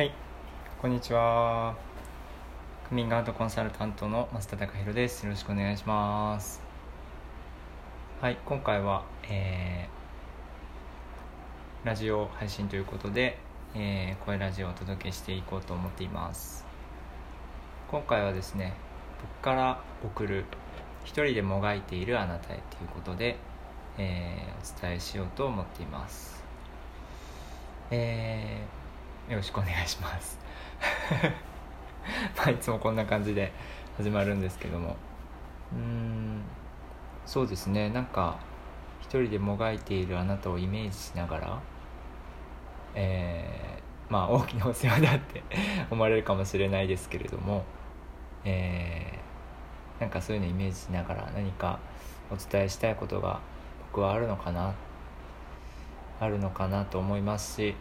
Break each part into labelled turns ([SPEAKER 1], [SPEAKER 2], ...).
[SPEAKER 1] はい、こんにちは。カミングアウトコンサルタントの増田貴弘です。よろしくお願いします。はい、今回は、えーラジオ配信ということで、えー声ラジオをお届けしていこうと思っています。今回はですね、僕から送る一人でもがいているあなたへということで、えーお伝えしようと思っています。えーよろしくお願いします。まあいつもこんな感じで始まるんですけども。うん。そうですね。なんか一人でもがいているあなたをイメージしながらえーまあ大きなお世話だって 思われるかもしれないですけれどもえーなんかそういうのイメージしながら何かお伝えしたいことが僕はあるのかなあるのかなと思いますし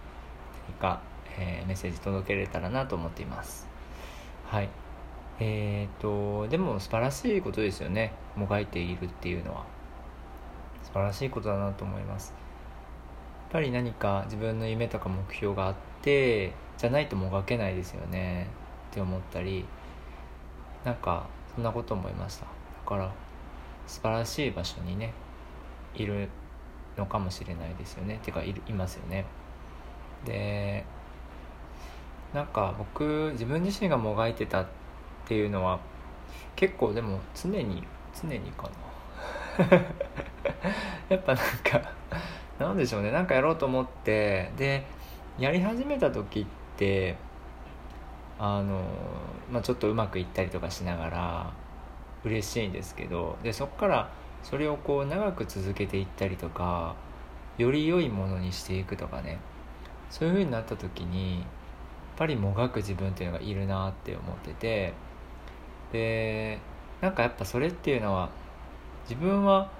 [SPEAKER 1] 何か、えーメッセージ届けれたらなと思っています。はい。えー、とでも素晴らしいことですよね。もがいているっていうのは。素晴らしいことだなと思います。やっぱり何か自分の夢とか目標があってじゃないともがけないですよね。って思ったり。なんかそんなこと思いました。だから素晴らしい場所にねいるのかもしれないですよね。てかいますよね。でなんか僕自分自身がもがいてたっていうのは結構でも常に常にかな。やっぱなんかなんでしょうね。なんかやろうと思ってでやり始めた時ってあの、まあ、ちょっとうまくいったりとかしながら嬉しいんですけどでそこからそれをこう長く続けていったりとかより良いものにしていくとかね。そういう風になった時にぱりもがく自分っていうのがいるなって思っててでなんかやっぱそれっていうのは自分は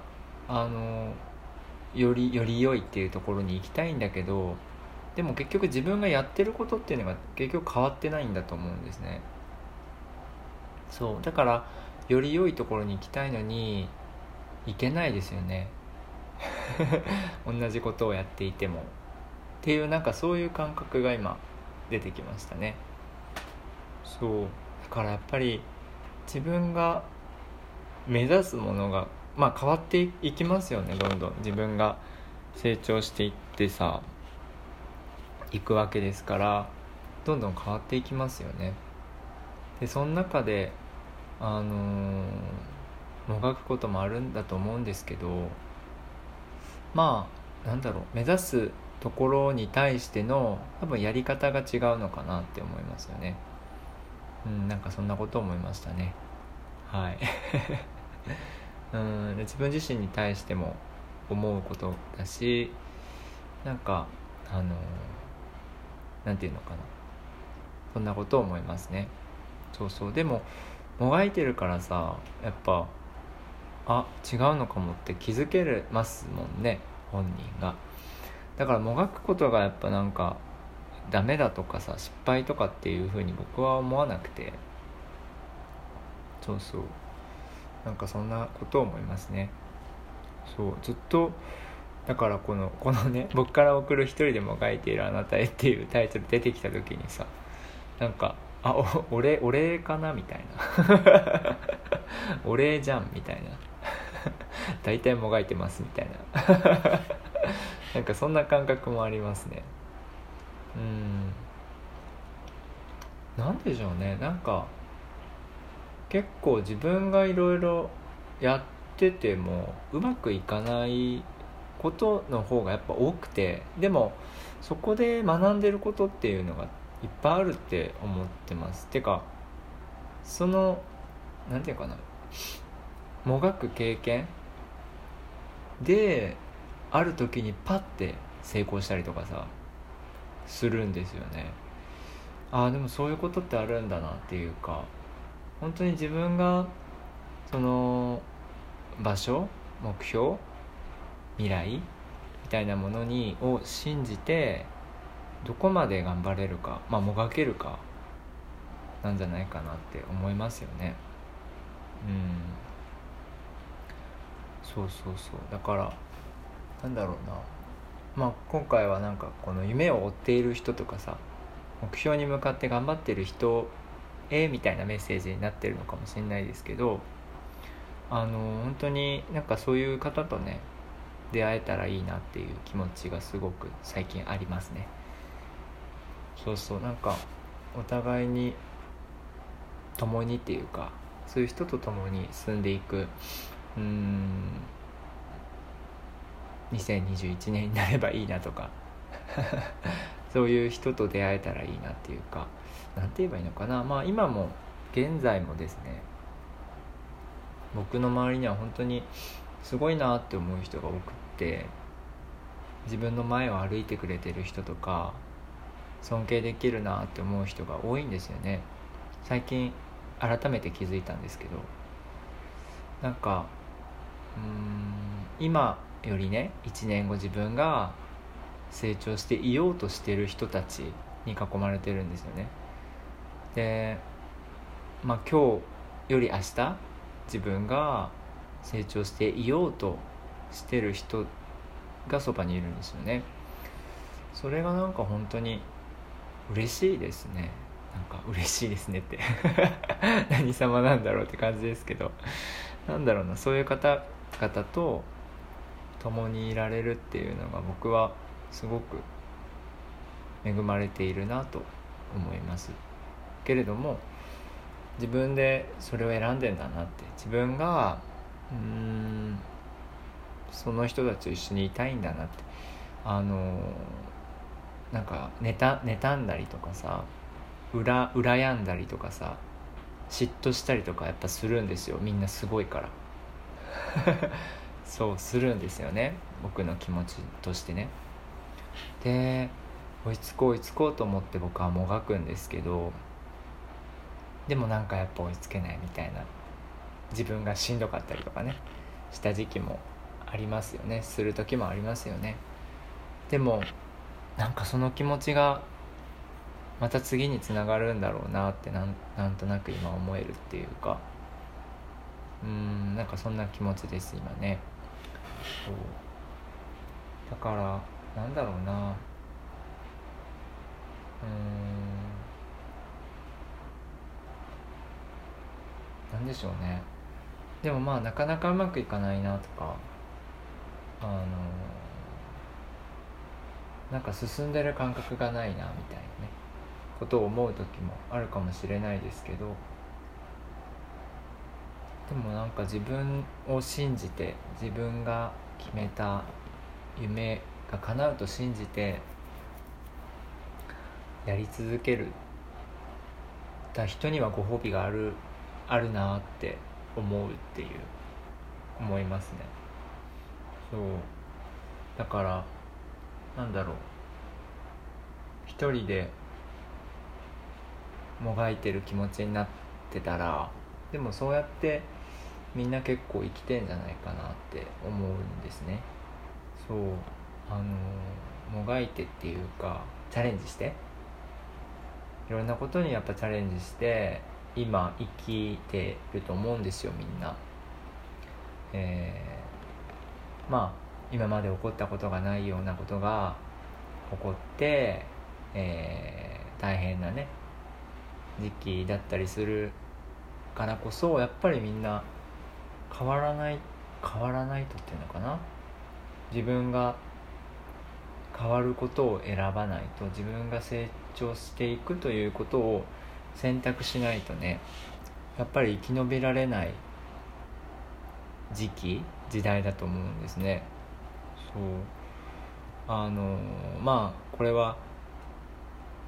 [SPEAKER 1] あのよりより良いっていうところに行きたいんだけどでも結局自分がやってることっていうのが結局変わってないんだと思うんですね。そう。だからより良いところに行きたいのに行けないですよね。同じことをやっていても。っていうなんかそういう感覚が今出てきましたね。そう。だからやっぱり自分が目指すものがまあ変わっていきますよねどんどん。自分が成長していってさいくわけですからどんどん変わっていきますよね。でその中であのーもがくこともあるんだと思うんですけどまあなんだろう。目指すところに対しての多分やり方が違うのかなって思いますよね。うんなんかそんなこと思いましたね。はい。うんで自分自身に対しても思うことだしなんかあのなんていうのかな。そんなことを思いますね。そうそう。でももがいてるからさやっぱあ違うのかもって気づけますもんね本人が。だからもがくことがやっぱなんかダメだとかさ失敗とかっていうふうに僕は思わなくて。そうそう。なんかそんなことを思いますね。そう。ずっとだからこのこのね「僕から送る一人でもがいているあなたへ」っていうタイトル出てきた時にさなんかあお俺俺かなみたいな。俺じゃんみたいな。大体もがいてますみたいな。なんかそんな感覚もありますね。うん。なんでしょうね。なんか結構自分がいろいろやっててもうまくいかないことの方がやっぱ多くてでもそこで学んでることっていうのがいっぱいあるって思ってます。てかそのなんていうかな。もがく経験である時にパッて成功したりとかさするんですよね。ああでもそういうことってあるんだなっていうか本当に自分がその場所目標未来みたいなものにを信じてどこまで頑張れるかまあもがけるかなんじゃないかなって思いますよね。うん。そうそうそう。だからなんだろうな。まあ今回はなんかこの夢を追っている人とかさ目標に向かって頑張ってる人へみたいなメッセージになってるのかもしれないですけどあの本当になんかそういう方とね出会えたらいいなっていう気持ちがすごく最近ありますね。そうそうなんかお互いに共にっていうかそういう人と共に進んでいく。うん。2021年になればいいなとか。そういう人と出会えたらいいなっていうか。何て言えばいいのかな。まあ今も現在もですね。僕の周りには本当にすごいなって思う人が多くって自分の前を歩いてくれてる人とか尊敬できるなって思う人が多いんですよね。最近改めて気づいたんですけど。なんかうん今よりね1年後自分が成長していようとしてる人たちに囲まれてるんですよね。でまあ今日より明日自分が成長していようとしてる人がそばにいるんですよね。それがなんか本当に嬉しいですね。なんか嬉しいですねって。何様なんだろうって感じですけど。なんだろうなそういう方々と共にいられるっていうのが僕はすごく恵まれているなと思いますけれども自分でそれを選んでんだなって自分がうんその人たちと一緒にいたいんだなってあのなんか妬妬んだりとかさ裏羨んだりとかさ嫉妬したりとかやっぱするんですよみんなすごいから。そうするんですよね。僕の気持ちとしてね。で追いつこう追いつこうと思って僕はもがくんですけどでもなんかやっぱ追いつけないみたいな。自分がしんどかったりとかね。した時期もありますよね。する時もありますよね。でもなんかその気持ちがまた次につながるんだろうなってなんなんとなく今思えるっていうか。うんなんかそんな気持ちです今ね。そう。だからなんだろうな。うん。なんでしょうね。でもまあなかなかうまくいかないなとか。あのなんか進んでる感覚がないなみたいなね。ことを思う時もあるかもしれないですけど。でもなんか自分を信じて自分が決めた夢が叶うと信じてやり続けるた人にはご褒美があるあるなって思うっていう思いますね。そう。だからなんだろう。一人でもがいてる気持ちになってたらでもそうやってみんな結構生きてんじゃないかなって思うんですね。そうあのもがいてっていうかチャレンジして。いろんなことにやっぱチャレンジして今生きてると思うんですよみんな。えー、まあ今まで起こったことがないようなことが起こって、えー、大変なね時期だったりするからこそやっぱりみんな変わらない変わらないとっていうのかな？自分が変わることを選ばないと自分が成長していくということを選択しないとねやっぱり生き延びられない時期時代だと思うんですね。そう。あのまあこれは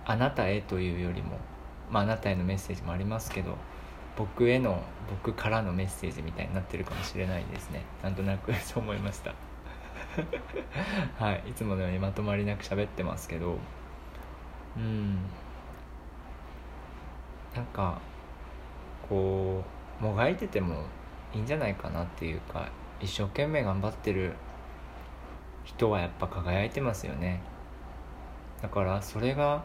[SPEAKER 1] あなたへというよりも、まあ、あなたへのメッセージもありますけど僕への僕からのメッセージみたいになってるかもしれないですね。なんとなく そう思いました。はい。いつものようにまとまりなく喋ってますけど。うん。なんかこうもがいててもいいんじゃないかなっていうか一生懸命頑張ってる人はやっぱ輝いてますよね。だからそれが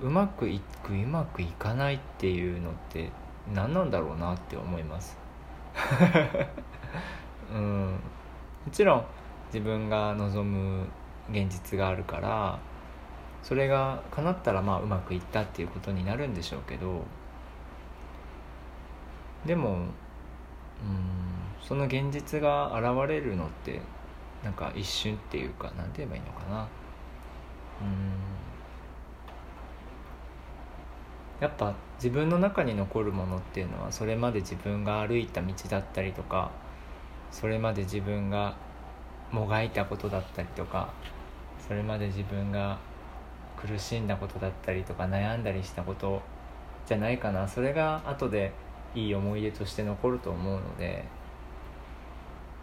[SPEAKER 1] うまくいくうまくいかないっていうのって何なんだろうなって思います。うん。もちろん自分が望む現実があるからそれが叶ったらまあうまくいったっていうことになるんでしょうけどでもうんその現実が現れるのってなんか一瞬っていうか何て言えばいいのかな。うんやっぱ自分の中に残るものっていうのはそれまで自分が歩いた道だったりとかそれまで自分がもがいたことだったりとかそれまで自分が苦しんだことだったりとか悩んだりしたことじゃないかな。それが後でいい思い出として残ると思うので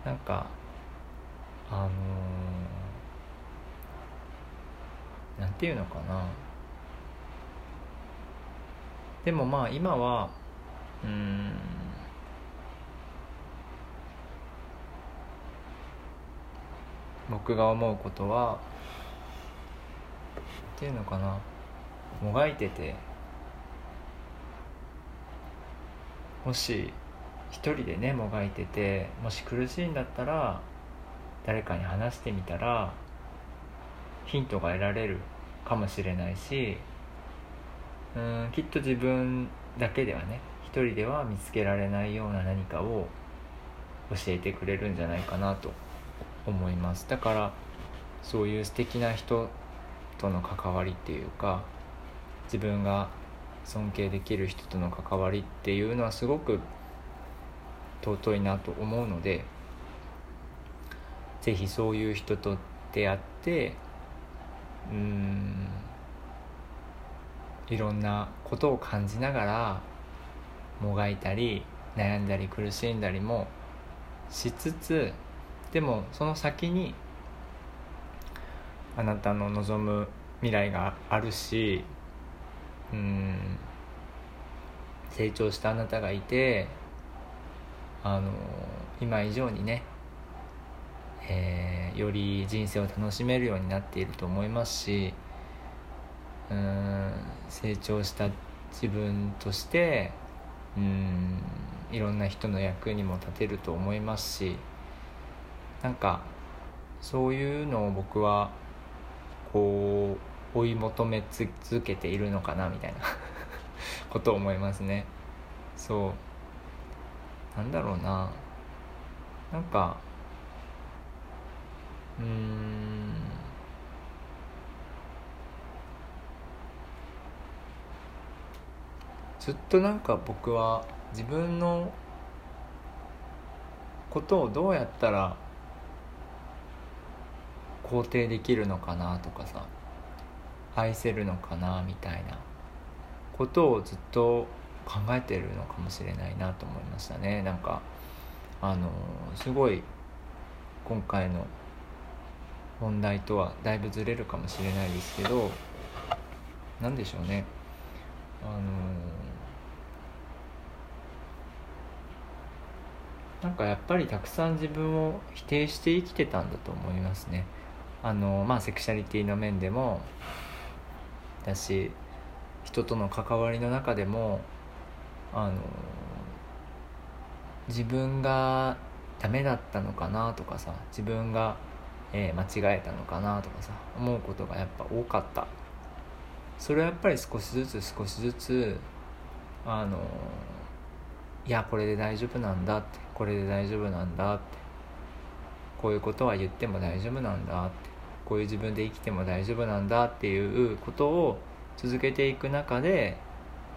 [SPEAKER 1] なんかあのー、なんていうのかな。でもまあ今はうん僕が思うことはっていうのかな。もがいててもし一人でねもがいててもし苦しいんだったら誰かに話してみたらヒントが得られるかもしれないしうんきっと自分だけではね一人では見つけられないような何かを教えてくれるんじゃないかなと思います。だからそういう素敵な人との関わりっていうか自分が尊敬できる人との関わりっていうのはすごく尊いなと思うので是非そういう人と出会ってうんいろんなことを感じながらもがいたり悩んだり苦しんだりもしつつでもその先にあなたの望む未来があるしうん成長したあなたがいてあの今以上にね、えー、より人生を楽しめるようになっていると思いますしうん成長した自分としてうんいろんな人の役にも立てると思いますしなんかそういうのを僕はこう追い求め続けているのかなみたいな ことを思いますね。そう。なんだろうな。なんかうんずっとなんか僕は自分のことをどうやったら肯定できるのかなとかさ愛せるのかなみたいなことをずっと考えてるのかもしれないなと思いましたね。なんかあのすごい今回の問題とはだいぶずれるかもしれないですけど何でしょうね。あのなんかやっぱりたくさん自分を否定して生きてたんだと思いますね。あのまあセクシャリティの面でもだし人との関わりの中でもあの自分がダメだったのかなとかさ自分が、えー、間違えたのかなとかさ思うことがやっぱ多かった。それはやっぱり少しずつ少しずつあのいやこれで大丈夫なんだってこれで大丈夫なんだって。こういうことは言っても大丈夫なんだって。こういう自分で生きても大丈夫なんだっていうことを続けていく中で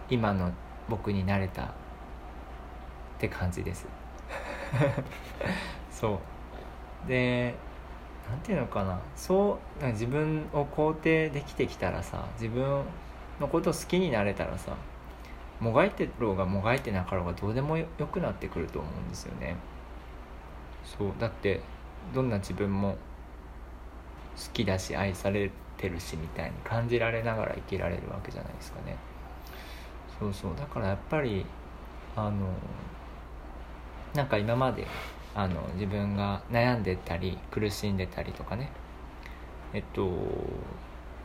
[SPEAKER 1] 今の僕になれたって感じです。そう。で何て言うのかな。そう自分を肯定できてきたらさ自分のこと好きになれたらさもがいてろうがもがいてなかろうがどうでもよくなってくると思うんですよね。そうだってどんな自分も好きだし愛されてるしみたいに感じられながら生きられるわけじゃないですかね。そうそうだからやっぱりあのなんか今まであの自分が悩んでたり苦しんでたりとかね。えっと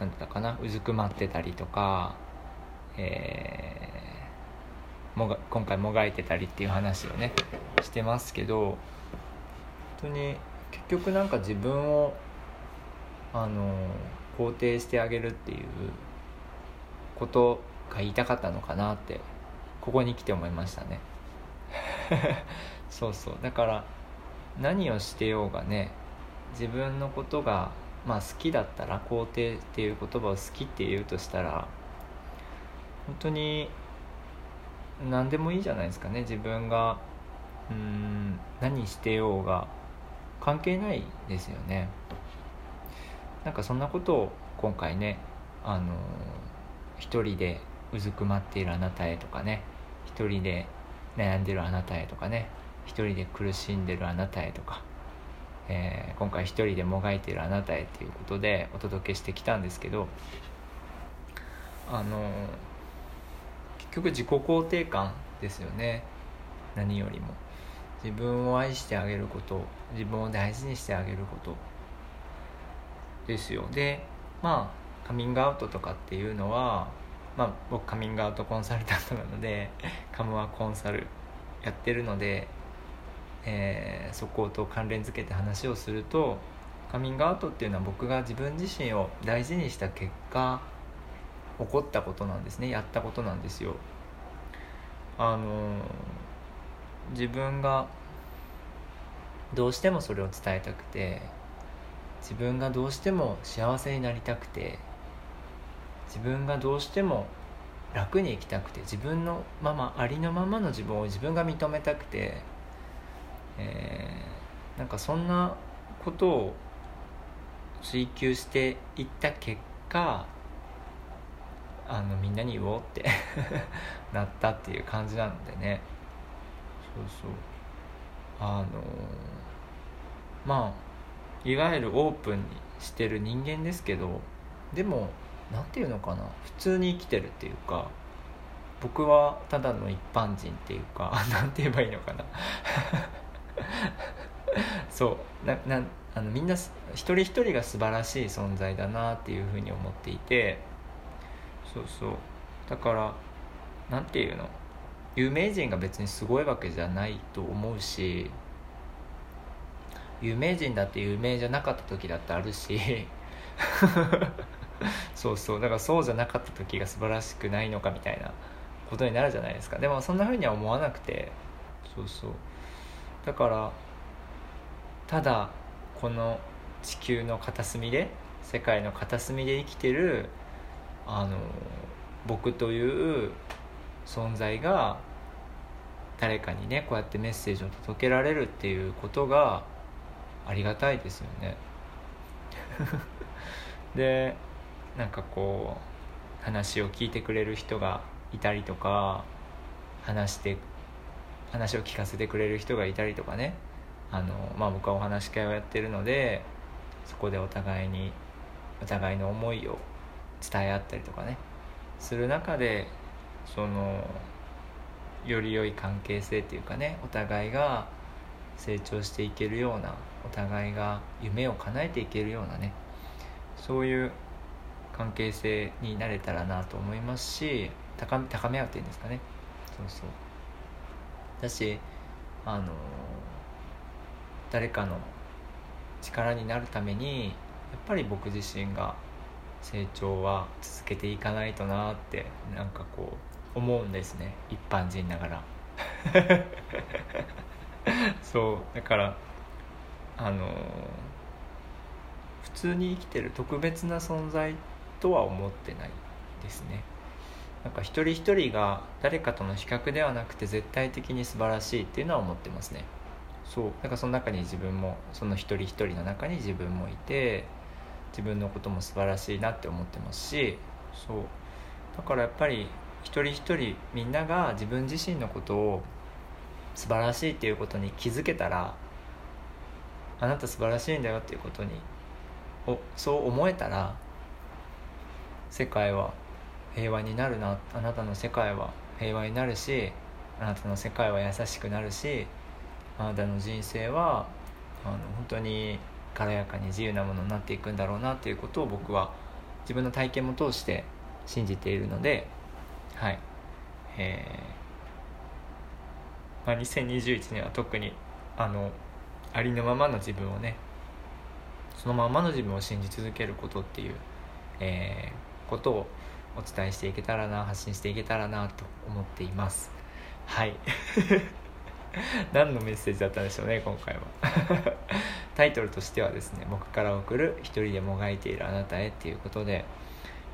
[SPEAKER 1] 何て言ったかなうずくまってたりとかえー、もが今回もがいてたりっていう話をねしてますけど本当に結局なんか自分をあの肯定してあげるっていうことが言いたかったのかなってここに来て思いましたね。そうそう。だから何をしてようがね自分のことがまあ好きだったら肯定っていう言葉を好きって言うとしたら本当に何でもいいじゃないですかね。自分がうん何してようが。関係ないですよね。なんかそんなことを今回ねあの一人でうずくまっているあなたへとかね。一人で悩んでるあなたへとかね。一人で苦しんでるあなたへとか、えー、今回一人でもがいてるあなたへっていうことでお届けしてきたんですけどあの局自己肯定感ですよね。何よりも。自分を愛してあげること。自分を大事にしてあげること。ですよ。でまあカミングアウトとかっていうのはまあ僕カミングアウトコンサルタントなので カムはコンサルやってるので、えー、そこと関連づけて話をするとカミングアウトっていうのは僕が自分自身を大事にした結果起こったことなんですね。やったことなんですよ。あの自分がどうしてもそれを伝えたくて自分がどうしても幸せになりたくて自分がどうしても楽に生きたくて自分のままありのままの自分を自分が認めたくて、えー、なんかそんなことを追求していった結果あのみんなに言おうって。なったっていう感じなんでね。そうそう。あのまあいわゆるオープンにしてる人間ですけどでも何て言うのかな。普通に生きてるっていうか僕はただの一般人っていうか 何て言えばいいのかな。そう。ななあのみんな一人一人が素晴らしい存在だなっていうふうに思っていてそうそう。だから何て言うの？有名人が別にすごいわけじゃないと思うし有名人だって有名じゃなかった時だってあるし。そうそう。だからそうじゃなかった時が素晴らしくないのかみたいなことになるじゃないですか。でもそんな風には思わなくて。そうそう。だからただこの地球の片隅で世界の片隅で生きてるあの僕という存在が誰かにねこうやってメッセージを届けられるっていうことがありがたいですよね。でなんかこう話を聞いてくれる人がいたりとか話して話を聞かせてくれる人がいたりとかね。あの、まあ、僕はお話し会をやってるのでそこでお互いにお互いの思いを伝え合ったりとかね。する中でそのより良い関係性っていうかねお互いが成長していけるようなお互いが夢を叶えていけるようなねそういう関係性になれたらなと思いますし高高め合うっていうんですかね。そうそう。だしあの誰かの力になるためにやっぱり僕自身が成長は続けていかないとなってなんかこう思うんですね。一般人ながら。そう。だからあの普通に生きてる特別な存在とは思ってないですね。なんか一人一人が誰かとの比較ではなくて絶対的に素晴らしいっていうのは思ってますね。そう。だからその中に自分もその一人一人の中に自分もいて自分のことも素晴らしいなって思ってますしそう。だからやっぱり一人一人みんなが自分自身のことを素晴らしいっていうことに気づけたらあなた素晴らしいんだよっていうことにおそう思えたら世界は平和になるなあなたの世界は平和になるしあなたの世界は優しくなるしあなたの人生はあの本当に軽やかに自由なものになっていくんだろうなっていうことを僕は自分の体験も通して信じているのではい。えー、まあ、2021年は特にあのありのままの自分をねそのままの自分を信じ続けることっていうえー、ことをお伝えしていけたらな発信していけたらなと思っています。はい。何のメッセージだったんでしょうね今回は。タイトルとしてはですね僕から送る一人でもがいているあなたへっていうことで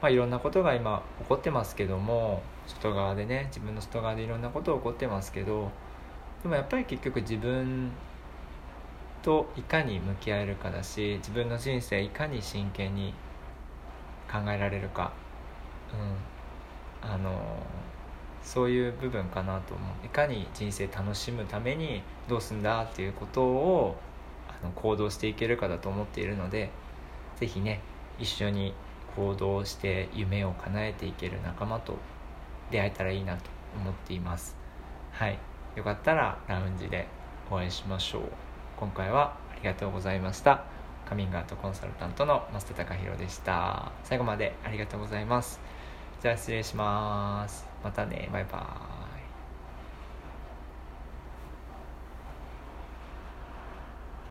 [SPEAKER 1] まあいろんなことが今起こってますけども外側でね自分の外側でいろんなこと起こってますけどでもやっぱり結局自分といかに向き合えるかだし自分の人生いかに真剣に考えられるか。うん。あのそういう部分かなと思う。いかに人生楽しむためにどうすんだっていうことをあの行動していけるかだと思っているので是非ね一緒に行動して夢を叶えていける仲間と出会えたらいいなと思っています。はい。よかったらラウンジでお会いしましょう。今回はありがとうございました。カミングアウトコンサルタントの増田隆弘でした。最後までありがとうございます。じゃあ失礼します。またねバイバーイ。